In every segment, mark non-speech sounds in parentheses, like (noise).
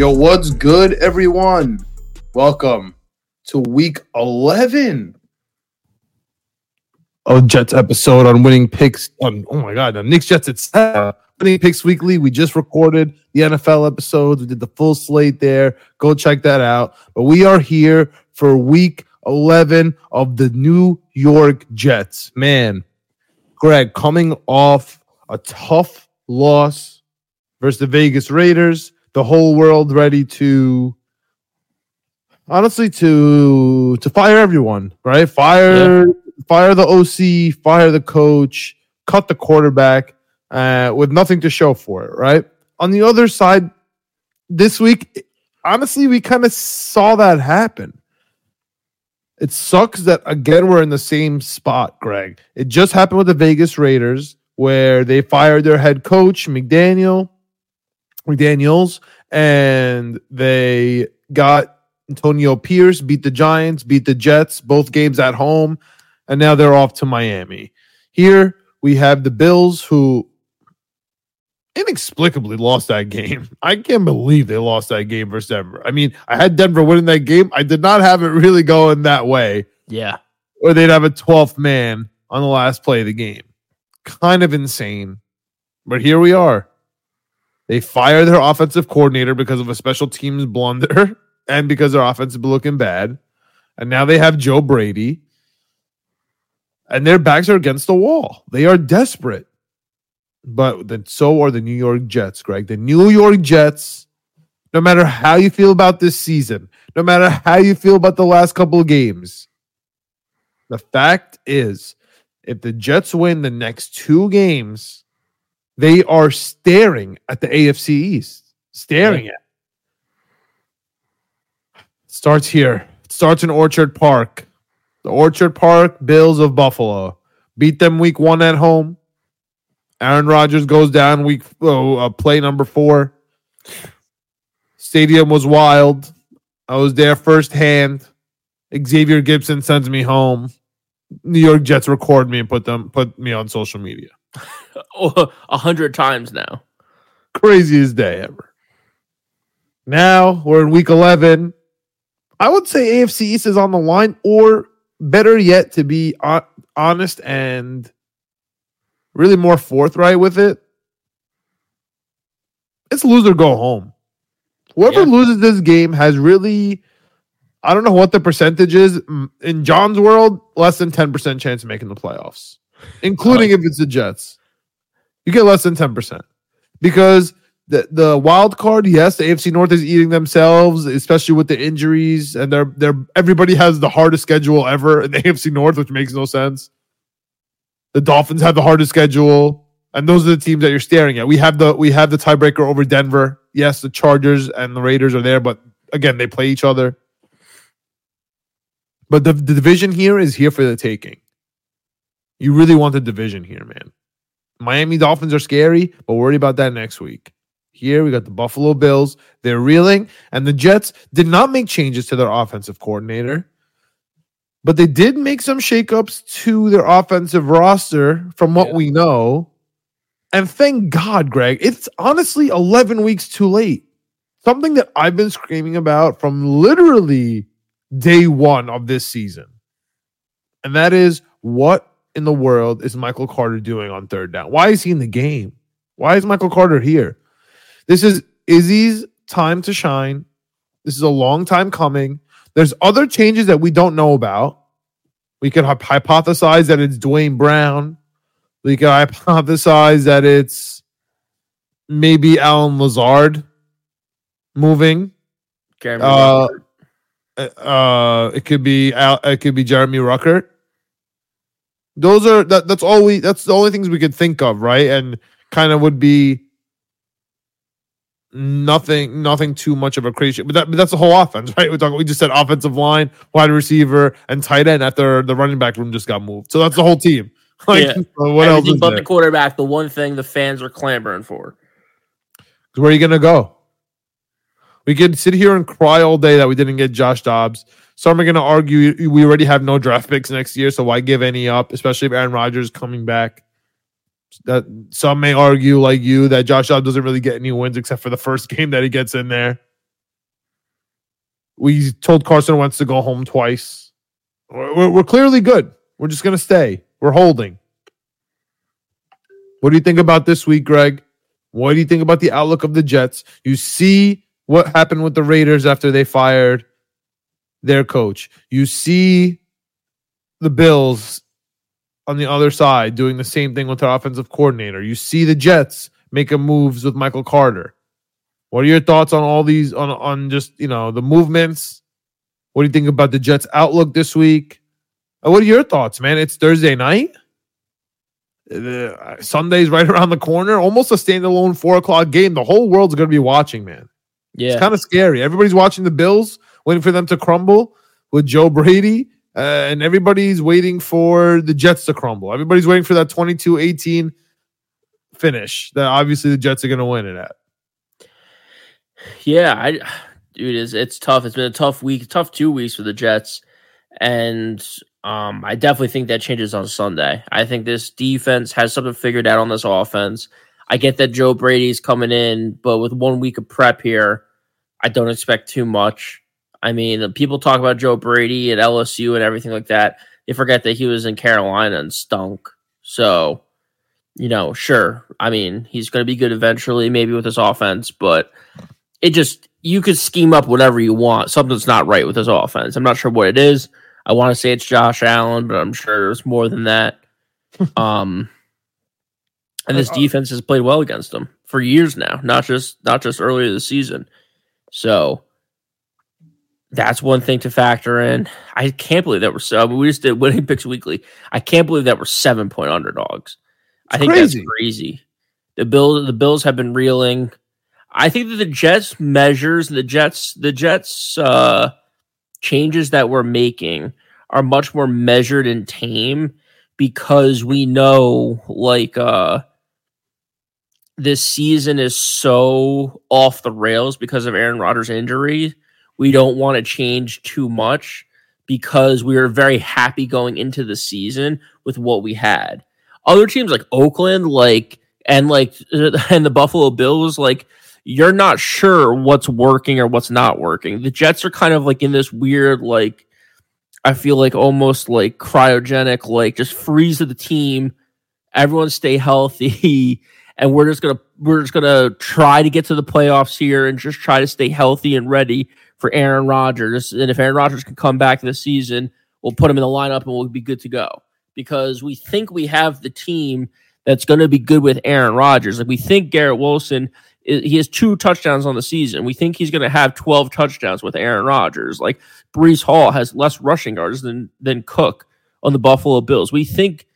Yo, what's good, everyone? Welcome to week 11 of Jets episode on winning picks. On, oh my God, on Knicks Jets itself. Winning Picks Weekly. We just recorded the NFL episodes. We did the full slate there. Go check that out. But we are here for week 11 of the New York Jets. Man, Greg, coming off a tough loss versus the Vegas Raiders the whole world ready to honestly to to fire everyone, right? Fire yeah. fire the OC, fire the coach, cut the quarterback uh, with nothing to show for it, right? On the other side, this week, honestly, we kind of saw that happen. It sucks that again we're in the same spot, Greg. It just happened with the Vegas Raiders where they fired their head coach McDaniel McDaniels, and they got Antonio Pierce, beat the Giants, beat the Jets, both games at home, and now they're off to Miami. Here we have the Bills, who inexplicably lost that game. (laughs) I can't believe they lost that game versus Denver. I mean, I had Denver winning that game. I did not have it really going that way. Yeah. Or they'd have a 12th man on the last play of the game. Kind of insane. But here we are. They fire their offensive coordinator because of a special teams blunder (laughs) and because their offense is looking bad. And now they have Joe Brady. And their backs are against the wall. They are desperate. But then so are the New York Jets, Greg. The New York Jets, no matter how you feel about this season, no matter how you feel about the last couple of games, the fact is, if the Jets win the next two games, they are staring at the AFC East, staring yeah. at. Starts here. starts in Orchard Park. The Orchard Park Bills of Buffalo beat them week one at home. Aaron Rodgers goes down week oh, uh, play number four. Stadium was wild. I was there firsthand. Xavier Gipson sends me home. New York Jets record me and put them put me on social media. (laughs) a hundred times now. Craziest day ever. Now we're in week 11. I would say AFC East is on the line, or better yet, to be honest and really more forthright with it, it's lose or go home. Whoever yeah. loses this game has really, I don't know what the percentage is. In John's world, less than 10% chance of making the playoffs, including if it's the Jets. You get less than 10%. Because the, the wild card, yes, the AFC North is eating themselves, especially with the injuries, and they're they're everybody has the hardest schedule ever in the (laughs) AFC North, which makes no sense. The Dolphins have the hardest schedule, and those are the teams that you're staring at. We have the we have the tiebreaker over Denver. Yes, the Chargers and the Raiders are there, but again, they play each other. But the, the division here is here for the taking. You really want the division here, man. Miami Dolphins are scary, but worry about that next week. Here we got the Buffalo Bills. They're reeling, and the Jets did not make changes to their offensive coordinator, but they did make some shakeups to their offensive roster from what Yeah. we know. And thank God, Greg, it's honestly 11 weeks too late. Something that I've been screaming about from literally day one of this season. And that is what in the world is Michael Carter doing on third down? Why is he in the game? Why is Michael Carter here? This is Izzy's time to shine. This is a long time coming. There's other changes that we don't know about. We could hypothesize that it's Duane Brown. We could hypothesize that it's maybe Allen Lazard moving. Uh, Uh, it could be Al, it could be Jeremy Ruckert. Those are that. That's all we. That's the only things we could think of, right? And kind of would be nothing, nothing too much of a creation. But, that, but that's the whole offense, (laughs) right? We talk. We just said offensive line, wide receiver, and tight end. After the running back room just got moved, so that's the whole team. (laughs) Like, Yeah. what else Everything is but there? the quarterback, the one thing the fans are clamoring for. Where are you gonna go? We could sit here and cry all day that we didn't get Josh Dobbs. Some are gonna argue we already have no draft picks next year, so why give any up? Especially if Aaron Rodgers is coming back. That some may argue, like you, that Josh Dobbs doesn't really get any wins except for the first (laughs) game that he gets in there. We told Carson Wentz to go home twice. We're, we're- clearly good. We're just gonna stay. We're holding. What do you think about this week, Greg? What do you think about the outlook of the Jets? You see what happened with the Raiders after they fired their coach. You see the Bills on the other side doing the same thing with their offensive coordinator. You see the Jets making moves with Michael Carter. What are your thoughts on all these on on just, you know, the movements? What do you think about the Jets outlook this week? Uh, What are your thoughts, man? It's Thursday night. Uh, Sunday's right (laughs) around the corner. Almost a standalone four o'clock game. The whole world's going to be watching, man. Yeah. It's kind of scary. Everybody's watching the Bills, waiting for them to crumble with Joe Brady, uh, and everybody's waiting for the Jets to crumble. Everybody's waiting for that 22 18 finish that obviously the Jets are going to win it at. Yeah, I dude, it's it's tough. It's been a tough week, tough two weeks for the Jets, and um, I definitely think that changes on Sunday. I think this defense has something figured out on this offense. I get that Joe Brady's coming in, but with one week of prep here, I don't expect too much. I mean, people talk about Joe Brady at LSU and everything like that. They forget that he was in Carolina and stunk. So, you know, sure. I mean, he's going to be good eventually, maybe with his offense, but it just you could scheme up whatever you want. Something's not right with his offense. I'm not sure what it is. I want to say it's Josh Allen, but I'm sure there's more than that. (laughs) um, and this defense has played well against them for years now, not just not just earlier this season. So that's one thing to factor in. I can't believe that we're so. We just did winning picks weekly. I can't believe that we're seven point underdogs. I think crazy. that's crazy. The Bills, the Bills have been reeling. I think that the Jets measures, the Jets, the Jets uh, changes that we're making are much more measured and tame because we know, like, uh, this season is so off the rails because of Aaron Rodgers' injury. We don't want to change too much because we were very happy going into the season with what we had. Other teams like Oakland, like and like (laughs) and the Buffalo Bills, like you're not sure what's working or what's not working. The Jets are kind of like in this weird, like I feel like almost like cryogenic, like just freeze the team. Everyone stay healthy, (laughs) and we're just gonna we're just gonna try to get to the playoffs here and just try to stay healthy and ready for Aaron Rodgers. And if Aaron Rodgers can come back this season, we'll put him in the lineup and we'll be good to go because we think we have the team that's going to be good with Aaron Rodgers. Like we think Garrett Wilson, he has two touchdowns on the season. We think he's going to have 12 touchdowns with Aaron Rodgers. Like Breece Hall has less rushing yards than than Cook on the Buffalo Bills. We think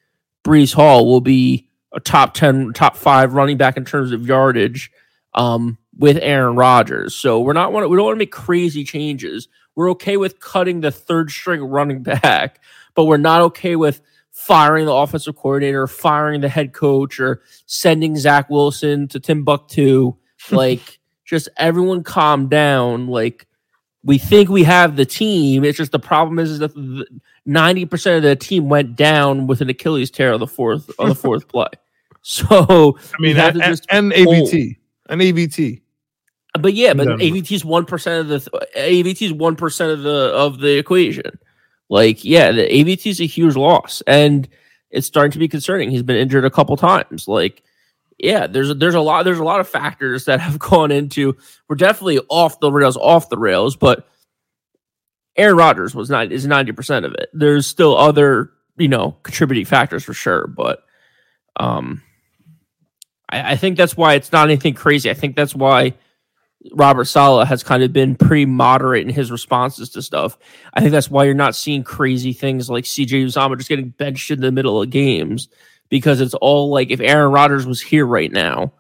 Breece Hall will be a top 10, top 5 running back in terms of yardage um, with Aaron Rodgers. So we're not want we don't want to make crazy changes. We're okay with cutting the third string running (laughs) back, but we're not okay with firing the offensive coordinator, firing the head coach, or sending Zach Wilson to Timbuktu (laughs) like just everyone calm down. Like we think we have the team. It's just the problem is, is that ninety percent of the team went down with an Achilles tear on the fourth on the (laughs) fourth play. So I mean, and, and AVT, and AVT. But yeah, but AVT is one percent of the AVT is one percent of the of the equation. Like, yeah, the AVT is a huge loss, and it's starting to be concerning. He's been injured a couple times. Like, yeah, there's a, there's a lot there's a lot of factors that (laughs) have gone into. We're definitely off the rails, off the rails, but Aaron Rodgers was not is ninety percent of it. There's still other you know contributing factors for sure, but um, I, I think that's why it's not anything crazy. I think that's why Robert Saleh has kind of been pretty moderate in his responses to stuff. I think that's why you're not seeing crazy things like CJ Uzomah just getting benched in the middle of games because it's all like if Aaron Rodgers was here right now,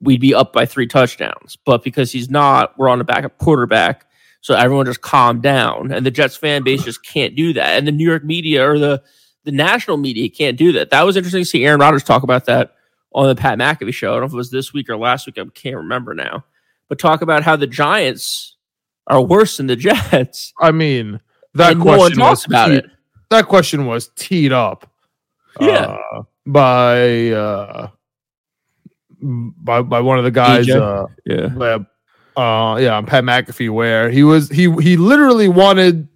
we'd be up by three touchdowns. But because he's not, we're on a backup quarterback. So everyone just calmed down. And the Jets fan base just can't do that. And the New York media or the, the national media can't do that. That was interesting to see Aaron Rodgers talk about that on the Pat McAfee show. I don't know if it was this week or last week. I can't remember now but talk about how the Giants are worse than the Jets. I mean, that and question no was about teed, it. That question was teed up. Yeah. Uh, by uh by by one of the guys uh Yeah. by, uh yeah Pat McAfee where he was he he literally wanted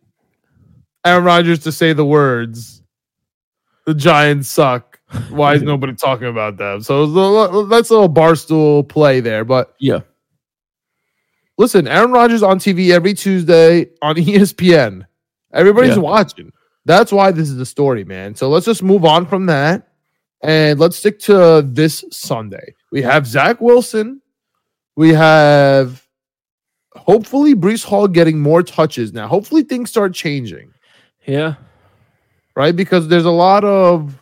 Aaron Rodgers to say the words the Giants suck. Why is (laughs) nobody talking about them? So that's a little barstool play there, but Yeah. Listen, Aaron Rodgers on TV every Tuesday on (laughs) ESPN. Everybody's Yeah. watching. That's why this is the story, man. So let's just move on from that and let's stick to this Sunday. We have Zach Wilson. We have hopefully Breece Hall getting more touches now. Hopefully things start changing, Yeah. right? Because there's a lot of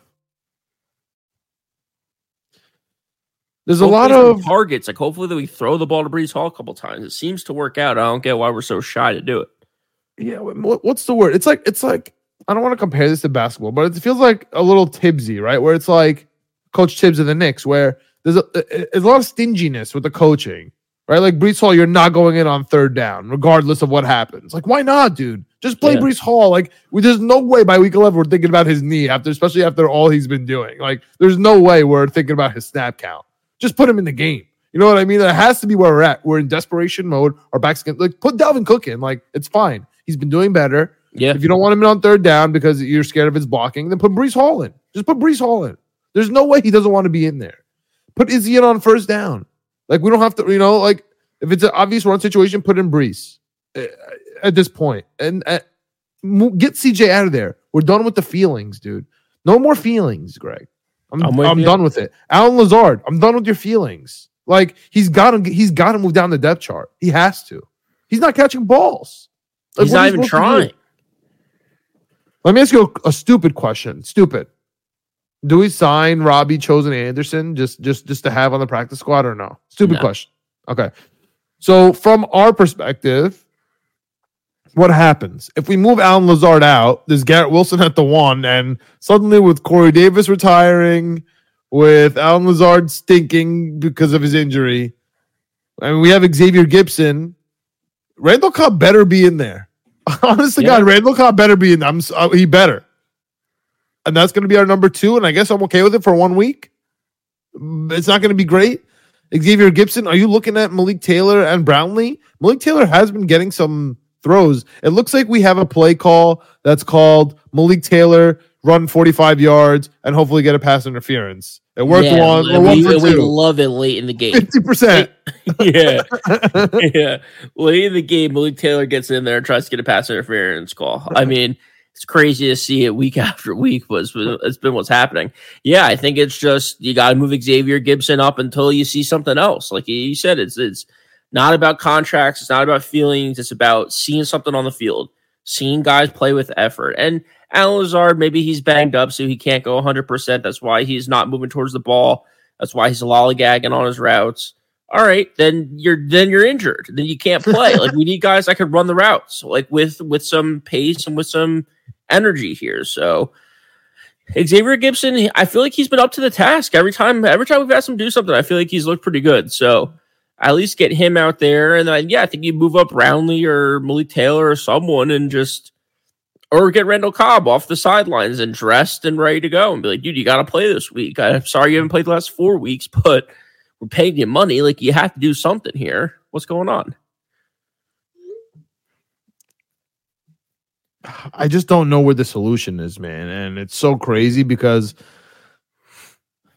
there's a lot of targets. Like hopefully that we throw the ball to Breece Hall a couple times. It seems to work out. I don't get why we're so shy to do it. yeah. What, what's the word? It's like it's like I don't want to compare this to basketball, but it feels like a little Tibbsy, right? Where it's like Coach Thibs of the Knicks, where there's a, there's a lot of stinginess with the coaching, right? Like Breece Hall, you're not going in on third down, regardless of what happens. Like, why not, dude? Just play Yeah. Breece Hall. Like, we, there's no way by week 11 we're thinking about his knee after, especially after all he's been doing. Like, there's no way we're thinking about his snap count. Just put him in the game. You know what I mean? That has to be where we're at. We're in desperation mode. Our backs against, like, put Dalvin Cook in. Like, it's fine. He's been doing better. Yeah. If you don't want him in on third down because you're scared of his blocking, then put Breece Hall in. Just put Breece Hall in. There's no way he doesn't want to be in there. Put Izzy in on first down. Like we don't have to, you know, like if it's an obvious run situation, put in Breece uh, at this point and uh, get CJ out of there. We're done with the feelings, dude. No more feelings, Greg. I'm, I'm I'm, done with it. Allen Lazard, I'm done with your feelings. Like he's got to, he's got to move down the depth chart. He has to. He's not catching balls. Like, He's not even supposed to do? trying. Let me ask you a, a stupid question. Stupid. Do we sign Robbie Chosen Anderson just just just to have on the practice squad or no? Stupid No. question. Okay. So from our perspective, what happens if we move Allen Lazard out? There's Garrett Wilson at the one, and suddenly with Corey Davis retiring, with Allen Lazard stinking because of his injury, and we have Xavier Gipson. Randall Cobb better be in there. (laughs) Honestly, Yeah. God, Randall Cobb better be in. I'm s- uh, he better, and that's going to be our number two. And I guess I'm okay with it for one week. Mm, It's not going to be great. Xavier Gipson, are you looking at Malik Taylor and Brownlee? Malik Taylor has been getting some throws. It looks like we have a play call that's called Malik Taylor run 45 yards and hopefully get a pass interference. It worked Yeah, one. we, one for we two. love it late in the game. 50%. (laughs) yeah. (laughs) yeah. Late in the game, Malik Taylor gets in there and tries to get a pass interference call. I mean, it's crazy to see it week (laughs) after week, but it's been, it's been what's happening. Yeah, I think it's just you got to move Xavier Gipson up until you see something else. Like you said, it's it's not about contracts, it's not about feelings, it's about seeing something on the field, seeing guys play with effort. And Allen Lazard, maybe he's banged up, so he can't go 100%. That's why he's not moving towards the ball. That's why he's lollygagging on his routes all right, then you're then you're injured. Then you can't play. (laughs) like we need guys that could run the routes, like with with some pace and with some energy here. So Xavier Gipson, I feel like he's been up to the task every time. Every time we've asked him to do something, I feel like he's looked pretty good. So at least get him out there. And then, yeah, I think you move up Brownlee or Malik Taylor or someone and just, or get Randall Cobb off the sidelines and dressed and ready to go and be like, dude, you got to play this week. I'm sorry you haven't played the last four weeks, but we're paying you money. Like, you have to do something here. What's going on? I just don't know where the solution is, man. And it's so crazy because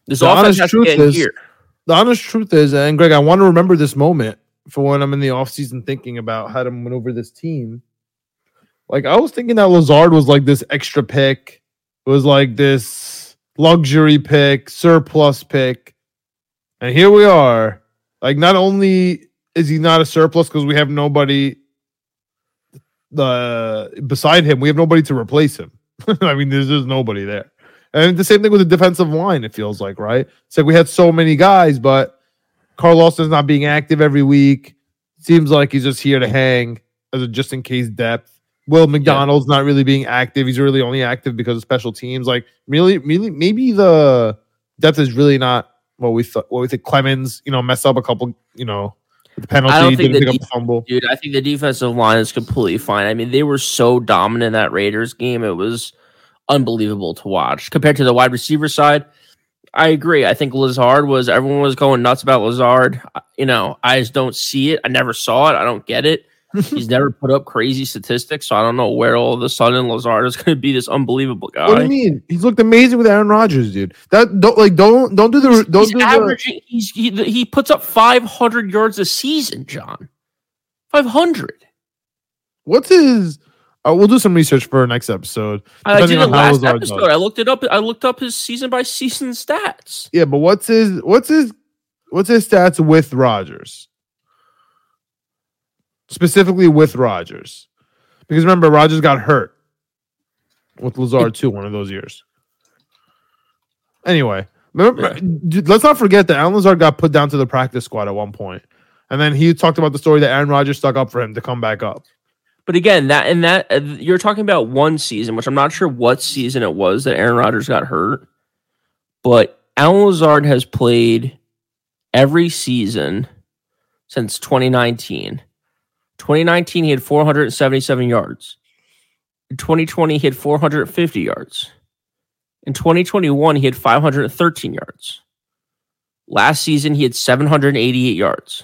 This The offense honest has to truth is- gear. The honest truth is, and Greg, I want to remember this moment for when I'm in the offseason thinking about how to maneuver this team. Like I was thinking that Lazard was like this extra pick, it was like this luxury pick, surplus pick. And here we are. Like not only is he not a surplus because we have nobody the beside him, we have nobody to replace him. (laughs) I mean, there's just nobody there. And the same thing with the defensive line, it feels like, right? It's like we had so many guys, but Carl Lawson's not being active every week. Seems like he's just here to hang as a just in case depth. Will McDonald's not really being active. He's really only active because of special teams. Like really, really, maybe the depth is really not what we thought. What we think. Clemons, you know, messed up a couple, you know, with the penalty. I don't think didn't the pick up the fumble. Dude, I think the defensive line is completely fine. I mean, they were so dominant in that Raiders game. It was unbelievable to watch. Compared to the wide receiver side, I agree. I think Lazard was everyone was going nuts about Lazard. You know, I just don't see it. I never saw it. I don't get it. (laughs) He's never put up crazy statistics, so I don't know where all of a sudden Lazard is going to be this unbelievable guy. What do you mean? He's looked amazing with Aaron Rodgers, dude. That don't like don't don't do the don't he's do the. He's he, he puts up 500 yards a season, John. 500. what's his. Uh, we'll do some research for our next episode. I did it last episode. does. I looked it up. I looked up his season by season stats. Yeah, but what's his what's his what's his stats with Rodgers? Specifically with Rodgers. Because remember, Rodgers got hurt with Lazard too one of those years. Anyway, remember, dude, let's not forget that Allen Lazard got put down to the practice squad at one. And then he talked about the story that Aaron Rodgers stuck up for him to come back up. But again, that and that uh, you're talking about one season, which I'm not sure what season it was that Aaron Rodgers got hurt. But Allen Lazard has played every season since 2019. 2019, he had 477 yards. In 2020, he had 450 yards. In 2021, he had 513 yards. Last season, he had 788 yards.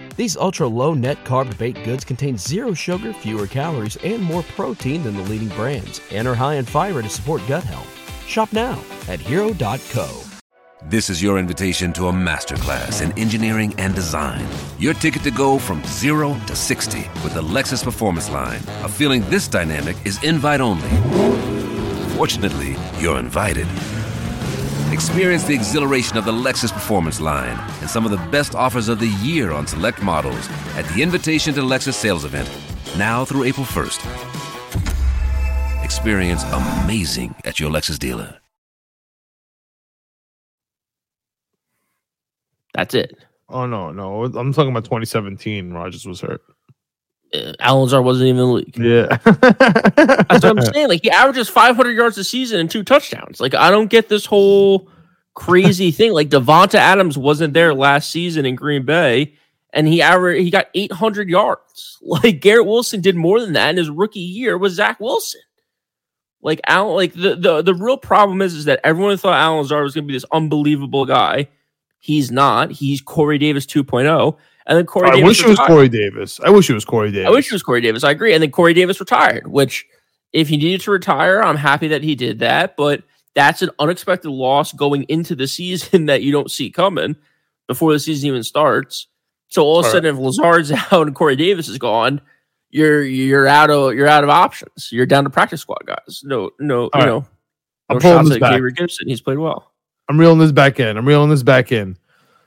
These ultra low net carb baked goods contain zero sugar, fewer calories, and more protein than the leading brands, and are high in fiber to support gut health. Shop now at hero.co. This is your invitation to a masterclass in engineering and design. Your ticket to go from zero to 60 with the Lexus Performance Line. A feeling this dynamic is invite only. Fortunately, you're invited. Experience the exhilaration of the Lexus Performance Line and some of the best offers of the year on select models at the Invitation to Lexus sales event, now through April 1st. Experience amazing at your Lexus dealer. That's it. Oh no, no. I'm talking about 2017. Rodgers was hurt. Uh, Allen Lazard wasn't even in the league. Yeah. (laughs) That's what I'm saying. Like he averages 500 yards a season and two touchdowns. Like I don't get this whole crazy (laughs) thing. Like Davante Adams wasn't there last season in Green Bay, and he averaged he got 800 yards. (laughs) Like Garrett Wilson did more than that in his rookie year with Zach Wilson. Like Allen, like the, the the real problem is is that everyone thought Allen Lazard was going to be this unbelievable guy. He's not. He's Corey Davis 2.0. And then Corey I Davis wish it was. Corey Davis. I wish it was Corey Davis. I wish it was Corey Davis. I agree. And then Corey Davis retired, which if he needed to retire, I'm happy that he did that. But that's an unexpected loss going into the season (laughs) that you don't see coming before the season even starts. So all of a Right. sudden, if Lazard's (laughs) out and Corey Davis is gone, you're you're out of you're out of options. You're down to practice squad guys. No, no, All you right. know, I'm no pulling this back. Gipson. He's played well. I'm reeling this back in. I'm reeling this back in.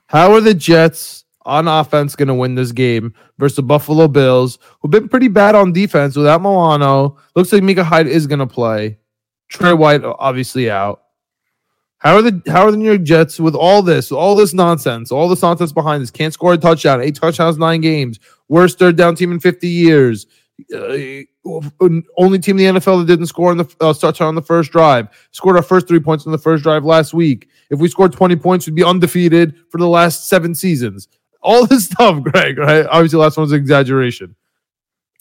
How are the Jets on offense going to win this game versus the Buffalo Bills, who've been pretty bad on defense without Milano? Looks like Micah Hyde is going to play. Trey White obviously out. How are the How are the New York Jets with all this, all this nonsense, all this nonsense behind this? Can't score a touchdown, eight touchdowns, nine games, worst third down team in 50 years. Uh, only team in the NFL that didn't score on the uh, touchdown on the first drive. Scored our first three points on the first drive last week. If we scored 20 points, we'd be undefeated for the last seven seasons. All this stuff, Greg, right? Obviously, last one's an exaggeration.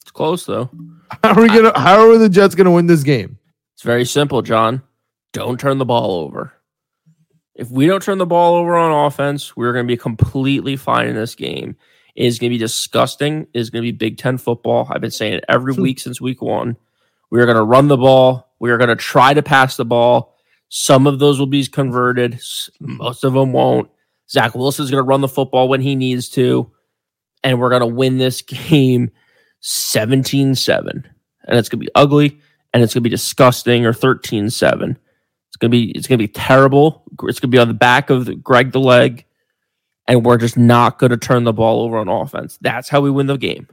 It's close though. How are we gonna how are the Jets gonna win this game? It's very simple, John. Don't turn the ball over. If we don't turn the ball over on offense, we're going to be completely fine in this game. It is going to be disgusting. It is going to be Big Ten football. I've been saying it every week since week one. We are going to run the ball. We are going to try to pass the ball. Some of those will be converted. Most of them won't. Zach Wilson's going to run the football when he needs to. And we're going to win this game 17 7. And it's going to be ugly and it's going to be disgusting or 13 7. It's going to be it's going to be terrible. It's going to be on the back of Greg the leg and we're just not going to turn the ball over on offense. That's how we win the game.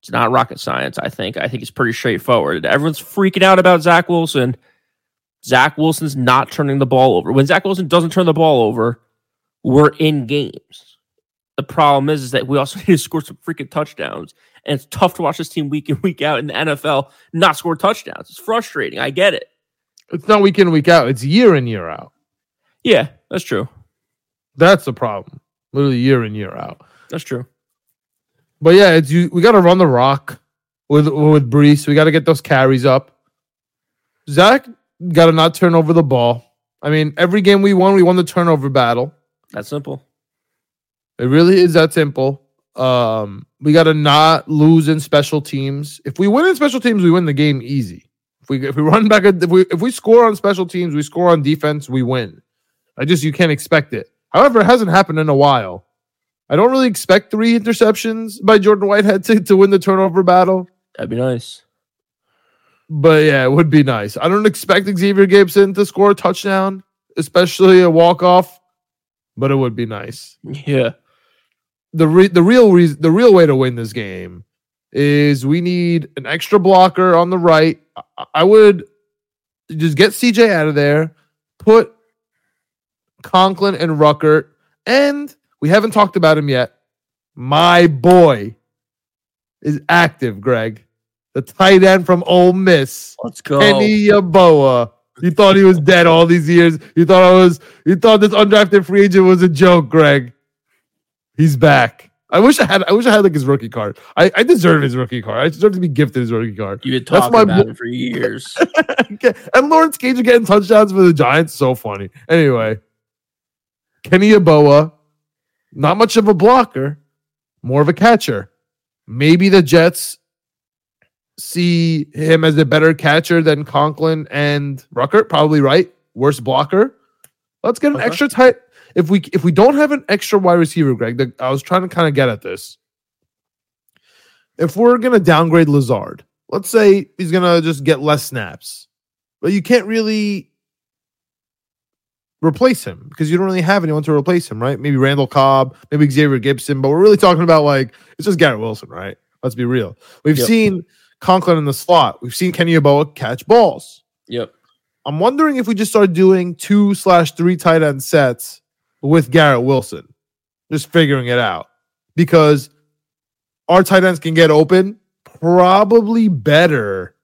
It's not rocket science, I think. I think it's pretty straightforward. Everyone's freaking out about Zach Wilson. Zach Wilson's not turning the ball over. When Zach Wilson doesn't turn the ball over, we're in games. The problem is, is that we also (laughs) need to score some freaking touchdowns. And it's tough to watch this team week in, week out in the NFL not score touchdowns. It's frustrating. I get it. It's not week in, week out. It's year in, year out. Yeah, that's true. That's the problem. Literally year in, year out. That's true. But yeah, it's you. We got to run the rock with with Breece. We got to get those carries up. Zach got to not turn over the ball. I mean, every game we won, we won the turnover battle. That's simple. It really is that simple. Um, we got to not lose in special teams. If we win in special teams, we win the game easy. If we if we (laughs) run back, if we if we score on special teams, we score on defense, we win. I just you can't expect it. However, it hasn't happened in a while. I don't really expect three interceptions by Jordan Whitehead to, to win the turnover battle. That'd be nice. But yeah, it would be nice. I don't expect Xavier Gipson to score a touchdown, especially a walk off, but it would be nice. Yeah. The re- the real reason, the real way to win this game is we need an extra blocker on the right. I, I would just get CJ out of there, put Conklin and Ruckert, and we haven't talked about him yet. My boy is active, Greg. The tight end from Ole Miss. Let's go. Kenny Yeboah. You thought he was dead all these years. You thought I was. You thought this undrafted free agent was a joke, Greg. He's back. I wish I had. I wish I had like his rookie card. I, I deserve his rookie card. I deserve to be gifted his rookie card. You've been That's talking my about bo- him for years. (laughs) and Lawrence Cage are getting touchdowns for the Giants. So funny. Anyway, Kenny Yeboah, not much of a blocker, more of a catcher. Maybe the Jets see him as a better catcher than Conklin and Ruckert. Probably right. Worst blocker. Let's get an Okay. extra tight. If we if we don't have an extra wide receiver, Greg, the, I was trying to kind of get at this. If we're gonna downgrade Lazard, let's say he's gonna just get less snaps, but you can't really replace him because you don't really have anyone to replace him, right? Maybe Randall Cobb, maybe Xavier Gipson, but we're really talking about like it's just Garrett Wilson, right? Let's be real. We've Yep. seen Conklin in the slot. We've seen Kenny Yeboah catch balls. yep. I'm wondering if we just start doing two slash three tight end sets with Garrett Wilson, just figuring it out because our tight ends can get open probably better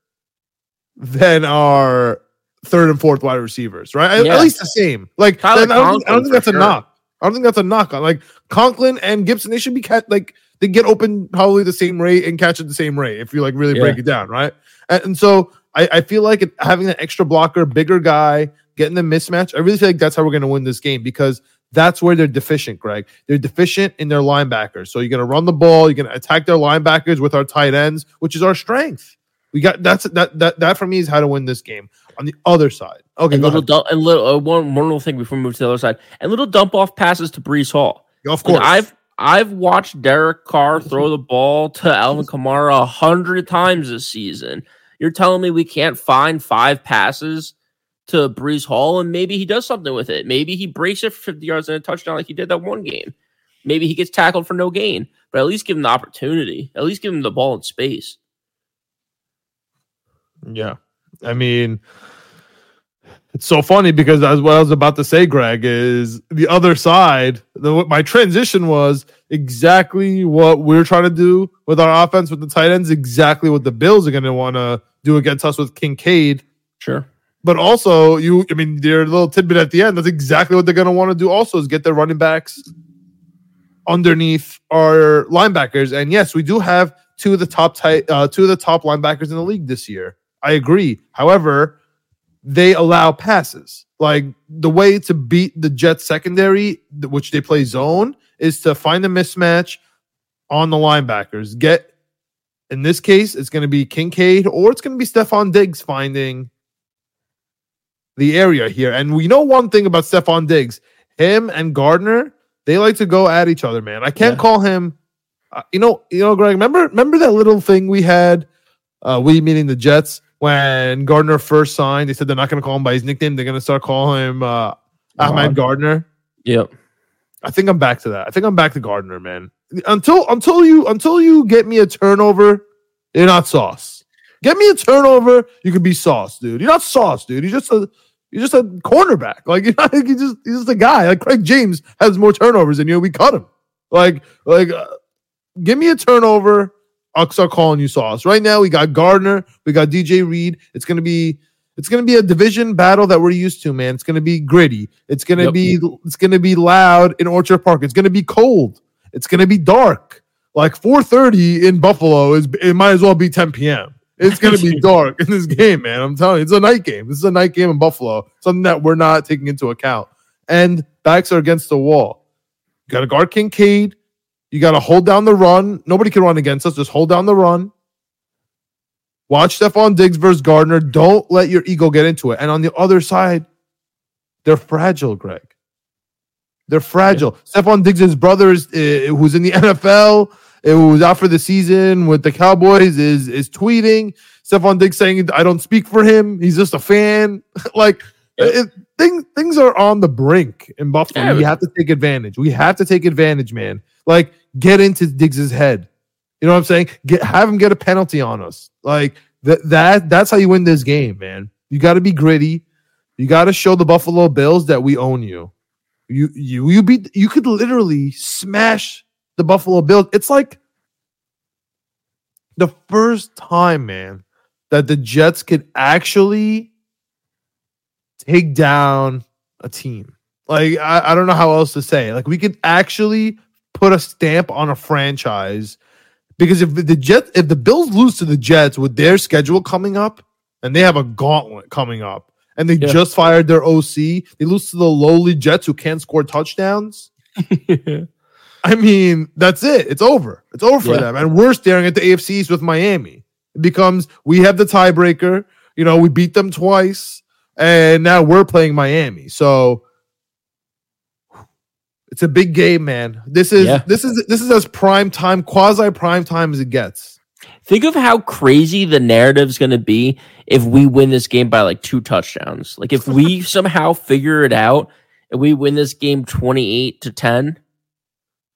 than our third and fourth wide receivers, right? At- Yeah. At least the same. Like I don't, think- I don't think that's a sure. knock. I don't think that's a knock on like Conklin and Gipson. They should be cat like they get open probably the same rate and catch at the same rate if you like really break it down, right? And, and so I, I feel like having an extra blocker, bigger guy, getting the mismatch. I really feel like that's how we're going to win this game because that's where they're deficient, Greg. They're deficient in their linebackers. So you're going to run the ball, you're going to attack their linebackers with our tight ends, which is our strength. We got that's that that that for me is how to win this game. On the other side, okay, and go little dump, and little uh, one one little thing before we move to the other side, and little dump off passes to Breece Hall. of course, I've I've watched Derek Carr throw the ball to Alvin Kamara a hundred times this season. You're telling me we can't find five passes to Breece Hall, and maybe he does something with it. Maybe he breaks it for 50 yards and a touchdown like he did that one game. Maybe he gets tackled for no gain, but at least give him the opportunity. At least give him the ball in space. Yeah. I mean, it's so funny because as what I was about to say, Greg, is the other side. The, my transition was exactly what we're trying to do with our offense with the tight ends, exactly what the Bills are going to want to do against us with Kincaid. Sure. But also, you, I mean, their little tidbit at the end, that's exactly what they're going to want to do also is get their running backs underneath our linebackers. And yes, we do have two of the top tight, uh, two of the top linebackers in the league this year. I agree. However, they allow passes. Like the way to beat the Jets secondary, which they play zone, is to find a mismatch on the linebackers. Get in this case, it's going to be Kincaid or it's going to be Stefon Diggs finding the area here. And we know one thing about Stefon Diggs, him and Gardner, they like to go at each other, man. I can't Yeah. call him. Uh, you know, you know, Greg. Remember, remember that little thing we had. Uh, we meaning the Jets when Gardner first signed. They said they're not going to call him by his nickname. They're going to start calling him uh, Ahmad Gardner. Yep. I think I'm back to that. I think I'm back to Gardner, man. Until until you until you get me a turnover, you're not sauce. Get me a turnover, you could be sauce, dude. You're not sauce, dude. You're just a you're just a cornerback. (laughs) Like you're not you just you're just a guy. Like Craig James has more turnovers than you. We cut him. Like like uh, give me a turnover. I'll start calling you sauce. Right now we got Gardner, we got DJ Reed. It's gonna be it's gonna be a division battle that we're used to, man. It's gonna be gritty. It's gonna Yep. be it's gonna be loud in Orchard Park. It's gonna be cold. It's gonna be dark. Like 4:30 in Buffalo is it might as well be 10 p.m. It's gonna be (laughs) dark in this game, man. I'm telling you, it's a night game. This is a night game in Buffalo. Something that we're not taking into account. And backs are against the wall. You got to guard Kincaid. You got to hold down the run. Nobody can run against us. Just hold down the run. Watch Stefon Diggs versus Gardner. Don't let your ego get into it. And on the other side, they're fragile, Greg. They're fragile. Stefon Diggs' brother, is, uh, who's in the NFL, who's out for the season with the Cowboys, is is tweeting. Stefon Diggs saying, "I don't speak for him. He's just a fan." (laughs) like it, things things are on the brink in Buffalo. Yeah, we have to take advantage. We have to take advantage, man. Like get into Diggs's head. You know what I'm saying? Get have him get a penalty on us. Like that that that's how you win this game, man. You got to be gritty. You got to show the Buffalo Bills that we own you. You you you beat you could literally smash the Buffalo Bills. It's like the first time, man, that the Jets could actually take down a team. Like I, I don't know how else to say. Like we could actually put a stamp on a franchise because if the Jets, if the Bills lose to the Jets with their schedule coming up, and they have a gauntlet coming up, and they Yeah. just fired their OC, they lose to the lowly Jets who can't score touchdowns. (laughs) I mean, that's it. It's over. It's over for Yeah. them. And we're staring at the AFC East with Miami. It becomes we have the tiebreaker. You know, we beat them twice, and now we're playing Miami. So it's a big game, man. This is Yeah. this is this is as prime time, quasi prime time as it gets. Think of how crazy the narrative's going to be if we win this game by like two touchdowns. Like if we (laughs) somehow figure it out and we win this game 28 to 10,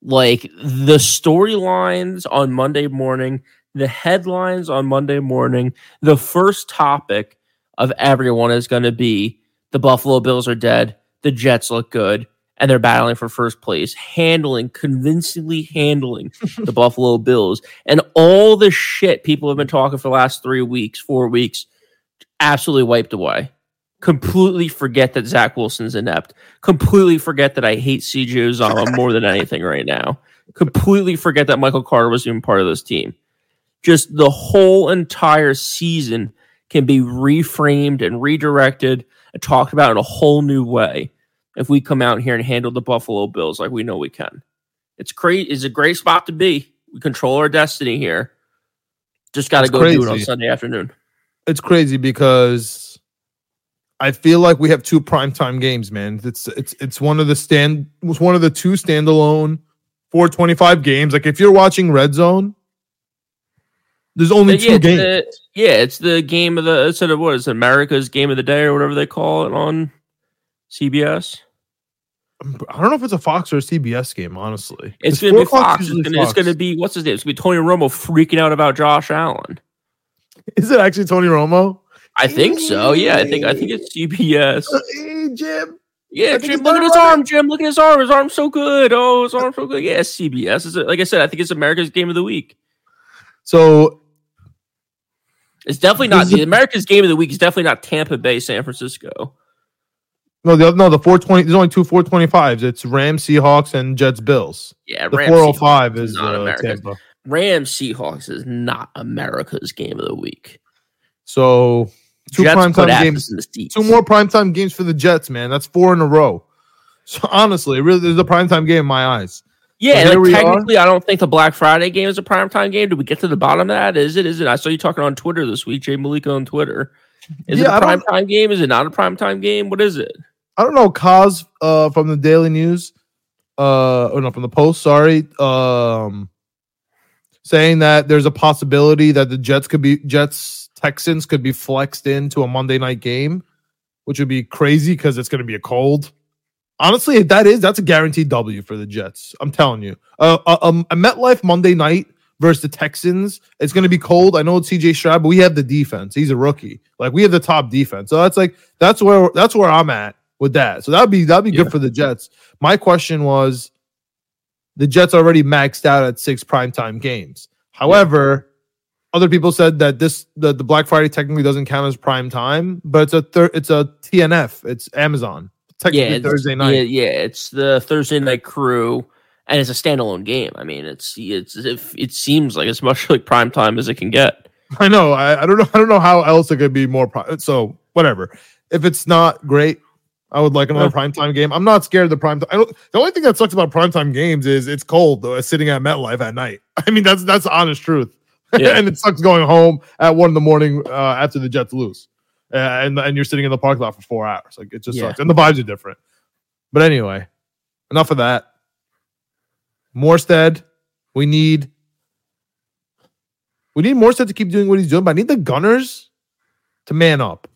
like the storylines on Monday morning, the headlines on Monday morning, the first topic of everyone is going to be the Buffalo Bills are dead, the Jets look good, and they're battling for first place, handling, convincingly handling (laughs) the Buffalo Bills. And all the shit people have been talking for the last three weeks, four weeks, absolutely wiped away. Completely forget that Zach Wilson's inept. Completely forget that I hate CJ Uzomah (laughs) more than anything right now. Completely forget that Michael Carter was even part of this team. Just the whole entire season can be reframed and redirected and talked about in a whole new way if we come out here and handle the Buffalo Bills like we know we can. It's great. It's a great spot to be. We control our destiny here. Just got to go crazy. do it on Sunday afternoon. It's crazy because I feel like we have two primetime games, man. It's it's it's one of the stand was one of the two standalone 425 games. Like if you're watching Red Zone, there's only yeah, two games. The, yeah, it's the game of the instead of what is it, America's game of the day or whatever they call it on CBS. Um, I don't know if it's a Fox or a CBS game. Honestly, it's, it's gonna be Fox. It's gonna, it's be what's his name? It's gonna be Tony Romo freaking out about Josh Allen. (laughs) Is it actually Tony Romo? I think so. Yeah, I think I think it's CBS. Uh, hey, Jim. Yeah, Jim. Look at his arm, Jim. Look at his arm. His arm's so good. Oh, his arm's so good. Yeah, CBS. Is it, like I said, I think it's America's game of the week. So it's definitely not the America's game of the week. Is definitely not Tampa Bay, San Francisco. No, the no the four twenty. There's only two four twenty fives. It's Rams, Seahawks, and Jets, Bills. Yeah, the four hundred oh five is uh, Tampa. Rams, Seahawks is not America's game of the week. So two primetime games. Two more primetime games for the Jets, man. That's four in a row. So honestly, it really is a primetime game in my eyes. Yeah, like technically, are. I don't think the Black Friday game is a primetime game. Did we get to the bottom of that? Is it? Is it? I saw you talking on Twitter this week, Jay Meleka on Twitter. Is yeah, it a primetime game? Is it not a primetime game? What is it? I don't know. Kaz uh, from the Daily News, uh, or no, from the Post. Sorry, um, saying that there's a possibility that the Jets could be Jets Texans could be flexed into a Monday night game, which would be crazy because it's going to be a cold. Honestly, if that is that's a guaranteed W for the Jets. I'm telling you, uh, a, uh, um, a MetLife Monday night versus the Texans. It's going to be cold. I know it's CJ Stroud, but we have the defense. He's a rookie. Like we have the top defense. So that's like that's where that's where I'm at with that. So that'd be that'd be yeah. good for the Jets. My question was the Jets already maxed out at six primetime games. However, yeah. other people said that this the, the Black Friday technically doesn't count as prime time, but it's a thir- it's a TNF. It's Amazon. Technically yeah, Thursday night. Yeah, yeah, it's the Thursday night crew, and it's a standalone game. I mean, it's it's if it seems like as much (laughs) like prime time as it can get. I know. I, I don't know. I don't know how else it could be more. Prime. So whatever. If it's not great, I would like another primetime game. I'm not scared of the prime time. The only thing that sucks about primetime games is it's cold though, sitting at MetLife at night. (laughs) I mean, that's that's the honest truth. Yeah. (laughs) and it sucks going home at one in the morning uh, after the Jets lose, Uh, and and you're sitting in the parking lot for four hours. Like it just yeah. sucks, and the vibes are different. But anyway, enough of that. Morstead, we need we need Morstead to keep doing what he's doing, but I need the Gunners to man up.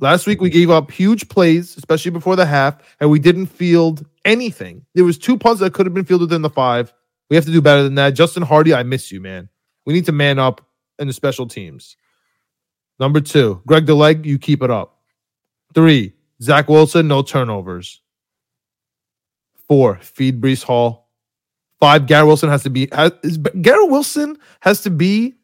Last week we gave up huge plays, especially before the half, and we didn't field anything. There was two punts that could have been fielded in the five. We have to do better than that. Justin Hardee, I miss you, man. We need to man up in the special teams. Number two, Greg the Leg, you keep it up. Three, Zach Wilson, no turnovers. Four, feed Breece Hall. Five, Garrett Wilson has to be has, is, Garrett Wilson has to be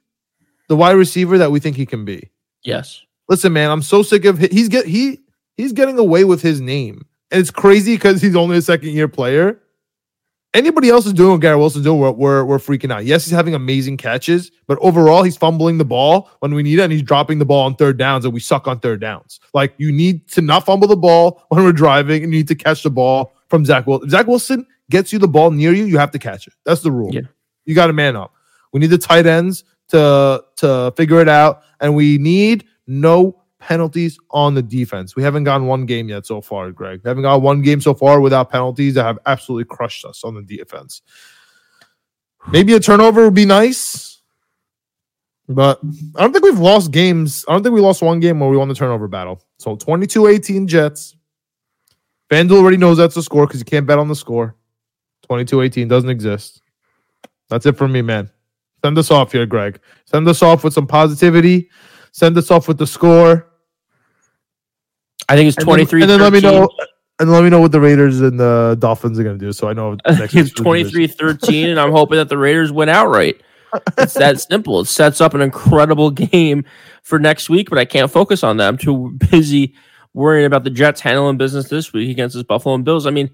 the wide receiver that we think he can be. Yes. Listen, man, I'm so sick of he's get he he's getting away with his name. And it's crazy because he's only a second year player. Anybody else is doing what Garrett Wilson's doing, we're, we're, we're freaking out. Yes, he's having amazing catches, but overall, he's fumbling the ball when we need it, and he's dropping the ball on third downs, and we suck on third downs. Like, you need to not fumble the ball (laughs) when we're driving, and you need to catch the ball from Zach Wilson. If Zach Wilson gets you the ball near you, you have to catch it. That's the rule. Yeah. You got to man up. We need the tight ends to to figure it out, and we need no penalties on the defense. We haven't gotten one game yet so far, Greg. We haven't got one game so far without penalties that have absolutely crushed us on the defense. Maybe a turnover would be nice, but I don't think we've lost games. I don't think we lost one game where we won the turnover battle. So 22 18 Jets. FanDuel already knows that's the score because you can't bet on the score. 22 18 doesn't exist. That's it for me, man. Send us off here, Greg. Send us off with some positivity. Send us off with the score. I think it's 23 and then, let me know and let me know what the Raiders and the Dolphins are going to do so I know (laughs) it's 23-13 and I'm hoping that the Raiders win outright. It's that (laughs) simple. It sets up an incredible game for next week, but I can't focus on that. I'm too busy worrying about the Jets handling business this week against the Buffalo and Bills. I mean,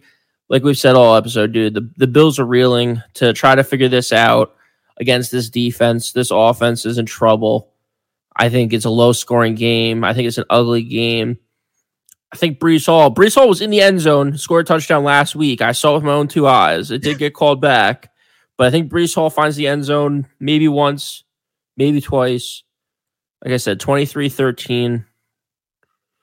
like we've said all episode, dude, the, the Bills are reeling to try to figure this out against this defense. This offense is in trouble. I think it's a low scoring game. I think it's an ugly game. I think Breece Hall. Breece Hall was in the end zone, scored a touchdown last week. I saw it with my own two eyes. It did get called back, but I think Breece Hall finds the end zone maybe once, maybe twice. Like I said, 23 13.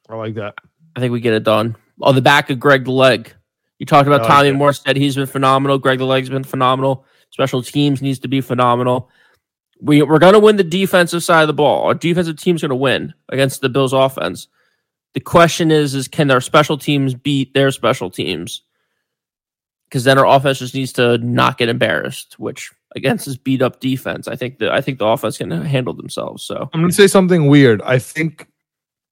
I like that. I think we get it done. On the back of Greg the Leg. You talked about like Tommy that. Morstead. He's been phenomenal. Greg the Leg's been phenomenal. Special teams needs to be phenomenal. We, we're going to win the defensive side of the ball. Our defensive team's going to win against the Bills offense. The question is, is can our special teams beat their special teams? Because then our offense just needs to not get embarrassed, which against this beat up defense, I think that I think the offense can handle themselves. So I'm gonna say something weird. I think,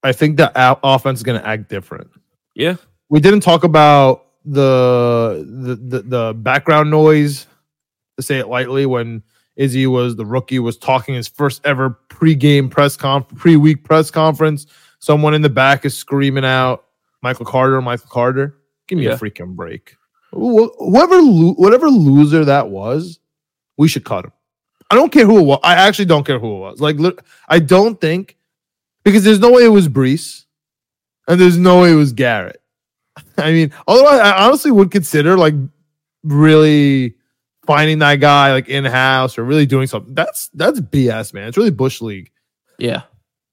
I think the o- offense is gonna act different. yeah, We didn't talk about the the the, the background noise, to say it lightly, when Izzy was the rookie was talking his first ever pre-game press conf pre-week press conference. Someone in the back is screaming out, "Michael Carter, Michael Carter." Give me Yeah. a freaking break. Wh- Whoever, lo- whatever loser that was, we should cut him. I don't care who it was. I actually don't care who it was. Like, lit- I don't think because there's no way it was Breece, and there's no way it was Garrett. (laughs) I mean, although I, I honestly would consider like really finding that guy like in house or really doing something. That's that's BS, man. It's really bush league. yeah,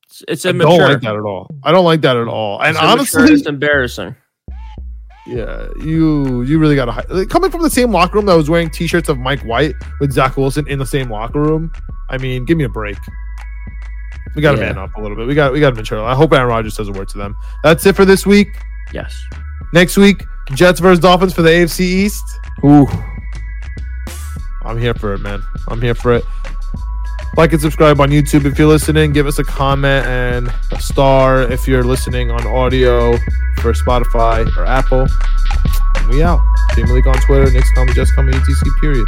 it's, it's I immature. don't like that at all. I don't like that at all. And It's honestly, it's embarrassing. yeah, you you really gotta hi- like, coming from the same locker room that was wearing t-shirts of Mike White with Zach Wilson in the same locker room. I mean, give me a break. We got to Yeah. man up a little bit. We got we got to mature. I hope Aaron Rodgers says a word to them. That's it for this week. Yes. Next week, Jets versus Dolphins for the AFC East. Ooh, I'm here for it, man. I'm here for it. Like and subscribe on YouTube if you're listening. Give us a comment and a star if you're listening on audio for Spotify or Apple. We out. Jamie League on Twitter. Nick's coming, just coming, ETC period.